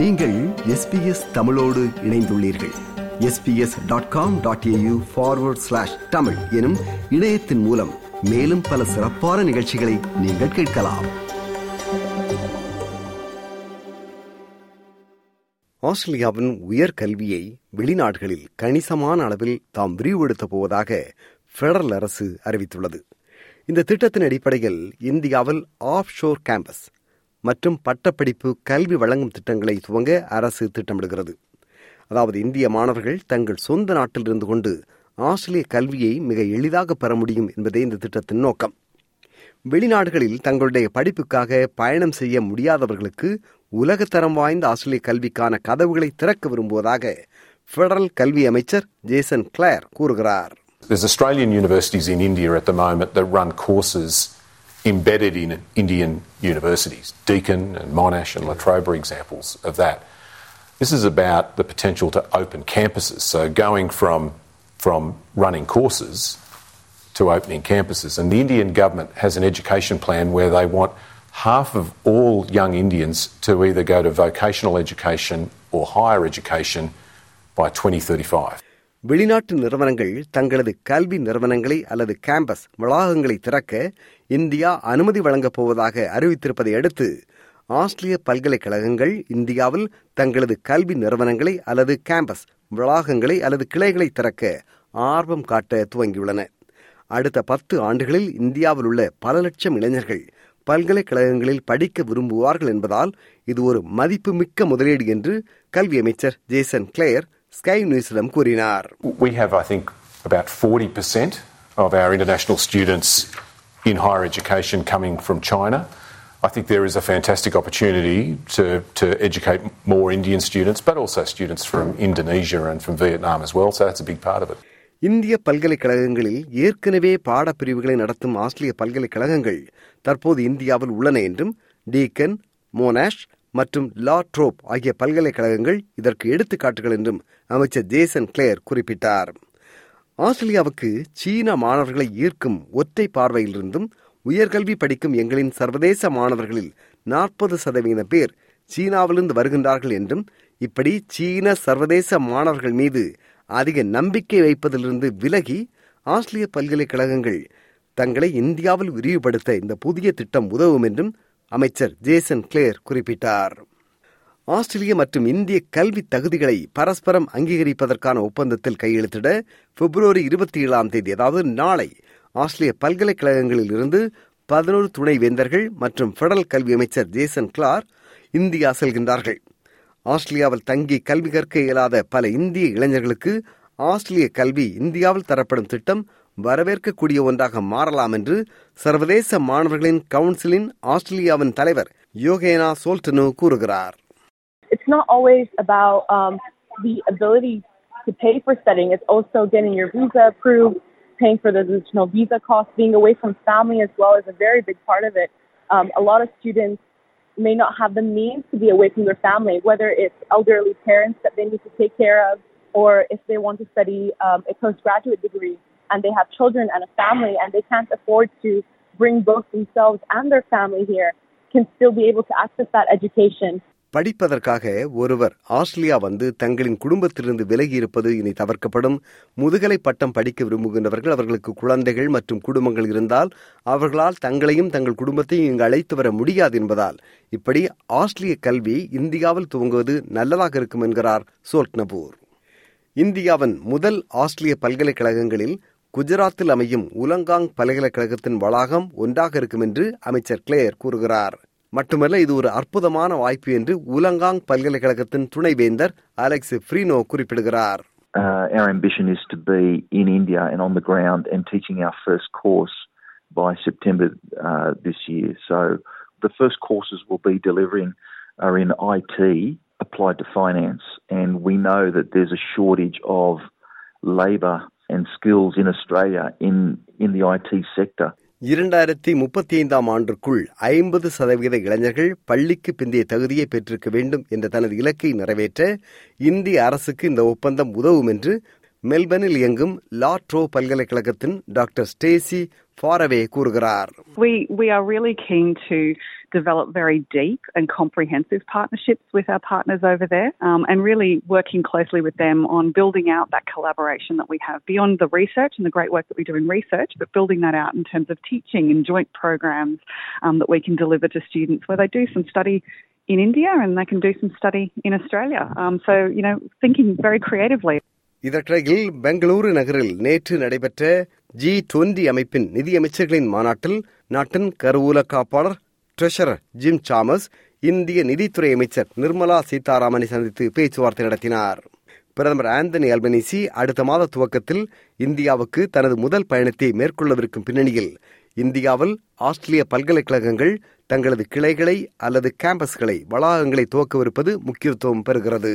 நீங்கள் எஸ்பிஎஸ் தமிழோடு இணைந்துள்ளீர்கள். SBS dot com dot AU forward slash Tamil எனும் இணையத்தின் மூலம் மேலும் பல சிறப்பான நிகழ்ச்சிகளை நீங்கள் கேட்கலாம். ஆஸ்திரேலியாவின் உயர்கல்வியை வெளிநாடுகளில் கணிசமான அளவில் தாம் விரிவுபடுத்த போவதாக பெடரல் அரசு அறிவித்துள்ளது. இந்த திட்டத்தின் அடிப்படையில் இந்தியாவில் ஆஃப் ஷோர் கேம்பஸ் மற்றும் பட்டப்படிப்பு கல்வி வழங்கும் திட்டங்களை துவங்க அரசு திட்டமிடுகிறது. அதாவது இந்திய மாணவர்கள் தங்கள் சொந்த நாட்டில் இருந்து கொண்டு ஆஸ்திரேலிய கல்வியை மிக எளிதாக பெற முடியும் என்பதே இந்த திட்டத்தின் நோக்கம். வெளிநாடுகளில் தங்களுடைய படிப்புக்காக பயணம் செய்ய முடியாதவர்களுக்கு உலகத்தரம் வாய்ந்த ஆஸ்திரேலிய கல்விக்கான கதவுகளை திறக்க விரும்புவதாக பெடரல் கல்வி அமைச்சர் ஜேசன் கிளேர் கூறுகிறார். There's Australian universities in India at the moment that run courses embedded in Indian universities. Deakin and Monash and La Trobe are examples of that. This is about the potential to open campuses. So going from from running courses to opening campuses. And the Indian government has an education plan where they want half of all young Indians to either go to vocational education or higher education by 2035. வெளிநாட்டு நிறுவனங்கள் தங்களது கல்வி நிறுவனங்களை அல்லது campus வளாகங்களை திறக்க India அனுமதி வழங்கப் போவதாக அறிவித்திருப்பதை அடுத்து ஆஸ்திரிய பல்கலைக்கழகங்கள் இந்தியாவில் தங்களது கல்வி நிறுவனங்களை அல்லது கேம்பஸ் வளாகங்களை அல்லது கிளைகளை திறக்க ஆர்வம் காட்ட துவங்கியுள்ளன. அடுத்த பத்து ஆண்டுகளில் இந்தியாவில் உள்ள பல லட்சம் இளைஞர்கள் பல்கலைக்கழகங்களில் படிக்க விரும்புவார்கள் என்பதால் இது ஒரு மதிப்புமிக்க முதலீடு என்று கல்வி அமைச்சர் ஜேசன் கிளேயர் ஸ்கை நியூஸிடம் கூறினார் We have, I think, about 40% of our international students in higher education coming from China. I think there is a fantastic opportunity to, to educate more Indian students, but also students from Indonesia and from Vietnam as well. So that's a big part of it. இந்திய பல்கலைக்கழகங்களில் ஏற்கனவே பாடப்பிரிவுகளை நடத்தும் ஆஸ்திரேலிய பல்கலைக்கழகங்கள் தற்போது இந்தியாவில் உள்ளன என்றும் deacon Monash மற்றும் லா ட்ரோப் ஆகிய பல்கலைக்கழகங்கள் இதற்கு எடுத்துக்காட்டுகள் என்றும் அமைச்சர் ஜேசன் கிளேர் குறிப்பிட்டார். ஆஸ்திரேலியாவுக்கு சீன மாணவர்களை ஈர்க்கும் ஒற்றை பார்வையிலிருந்தும் உயர்கல்வி படிக்கும் எங்களின் சர்வதேச மாணவர்களில் நாற்பது சதவீத பேர் சீனாவிலிருந்து வருகின்றார்கள் என்றும் இப்படி சீன சர்வதேச மாணவர்கள் மீது அதிக நம்பிக்கை வைப்பதிலிருந்து விலகி ஆஸ்திரேலிய பல்கலைக்கழகங்கள் தங்களை இந்தியாவில் விரிவுபடுத்த இந்த புதிய திட்டம் உதவும் என்றும் அமைச்சர் ஜேசன் கிளேர் குறிப்பிட்டார். ஆஸ்திரேலிய மற்றும் இந்திய கல்வி தகுதிகளை பரஸ்பரம் அங்கீகரிப்பதற்கான ஒப்பந்தத்தில் கையெழுத்திட பிப்ரவரி இருபத்தி ஏழாம் தேதி அதாவது நாளை ஆஸ்திரேலிய பல்கலைக்கழகங்களில் இருந்து பதினோரு துணைவேந்தர்கள் மற்றும் பெடரல் கல்வி அமைச்சர் ஜேசன் கிளார் இந்தியா செல்கின்றார்கள். ஆஸ்திரேலியாவில் தங்கி கல்வி கற்க இயலாத பல இந்திய இளைஞர்களுக்கு ஆஸ்திரேலிய கல்வி இந்தியாவில் தரப்படும் திட்டம் வரவேற்கக்கூடிய ஒன்றாக மாறலாம் என்று சர்வதேச மாணவர்களின் கவுன்சிலின் ஆஸ்திரேலியாவின் தலைவர் யோகேனா சோல்டனு கூறுகிறார் It's not always about um, the ability to pay for studying. It's also getting your visa approved, paying for the additional visa costs, being away from family as well is a very big part of it. Um, a lot of students may not have the means to be away from their family, whether it's elderly parents that they need to take care of, or if they want to study um, a postgraduate degree and they have children and a family and they can't afford to bring both themselves and their family here, can still be able to access that education. படிப்பதற்காக ஒருவர் Australia வந்து தங்களின் குடும்பத்திலிருந்து விலகி இருப்பது இனி தவிர்க்கப்படும் முதுகலை பட்டம் படிக்க விரும்புகின்றவர்கள் அவர்களுக்கு குழந்தைகள் மற்றும் குடும்பங்கள் இருந்தால் அவர்களால் தங்களையும் தங்கள் குடும்பத்தையும் இங்கு அழைத்து வர முடியாது என்பதால் இப்படி ஆஸ்திரேலிய கல்வி இந்தியாவில் துவங்குவது நல்லதாக இருக்கும் என்கிறார் சோல்ட்னபூர் இந்தியாவின் முதல் ஆஸ்திரேலிய பல்கலைக்கழகங்களில் குஜராத்தில் அமையும் உலங்காங் பல்கலைக்கழகத்தின் வளாகம் ஒன்றாக இருக்கும் என்று அமைச்சர் கிளேயர் கூறுகிறார் மட்டுமல்ல இது ஒரு அற்புதமான வாய்ப்பு என்று உலங்காங் பல்கலைக்கழகத்தின் துணைவேந்தர் அலெக்ஸ் ஃப்ரீனோ குறிப்பிடுகிறார் Uh, our ambition is to be in India and on the ground and teaching our first course by September uh, this year. So the first courses we'll be delivering are in IT applied to finance, and we know that there's a shortage of labour and skills in Australia in, in the IT sector. இரண்டாயிரத்தி முப்பத்தி ஐந்தாம் ஆண்டுக்குள் ஐம்பது சதவீத இளைஞர்கள் பள்ளிக்கு பிந்தைய தகுதியை பெற்றிருக்க வேண்டும் என்ற தனது இலக்கை நிறைவேற்ற இந்திய அரசுக்கு இந்த ஒப்பந்தம் உதவும் என்று மெல்பர்னில் இயங்கும் லா ட்ரோ பல்கலைக்கழகத்தின் டாக்டர் ஸ்டேசி ஃபாரவே கூறுகிறார் We we are really keen to develop very deep and comprehensive partnerships with our partners over there um, and really working closely with them on building out that collaboration that we have beyond the research and the great work that we do in research, but building that out in terms of teaching and joint programs um, that we can deliver to students where they do some study in India and they can do some study in Australia. Um, so, you know, thinking very creatively. இதற்கிடையில் பெங்களூரு நகரில் நேற்று நடைபெற்ற G twenty அமைப்பின் நிதியமைச்சர்களின் மாநாட்டில் நாட்டின் கருவூல காப்பாளர் treasurer gym Sam's இந்திய நிதித்துறை அமைச்சர் நிர்மலா சீதாராமனை சந்தித்து பேச்சுவார்த்தை நடத்தினார். பிரதமர் ஆந்தனி அல்பனிசி அடுத்த மாத துவக்கத்தில் இந்தியாவுக்கு தனது முதல் பயணத்தை மேற்கொள்ளவிருக்கும் பின்னணியில் இந்தியாவில் ஆஸ்திரேலிய பல்கலைக்கழகங்கள் தங்களது கிளைகளை அல்லது கேம்பஸ்களை வளாகங்களை துவக்கவிருப்பது முக்கியத்துவம் பெறுகிறது.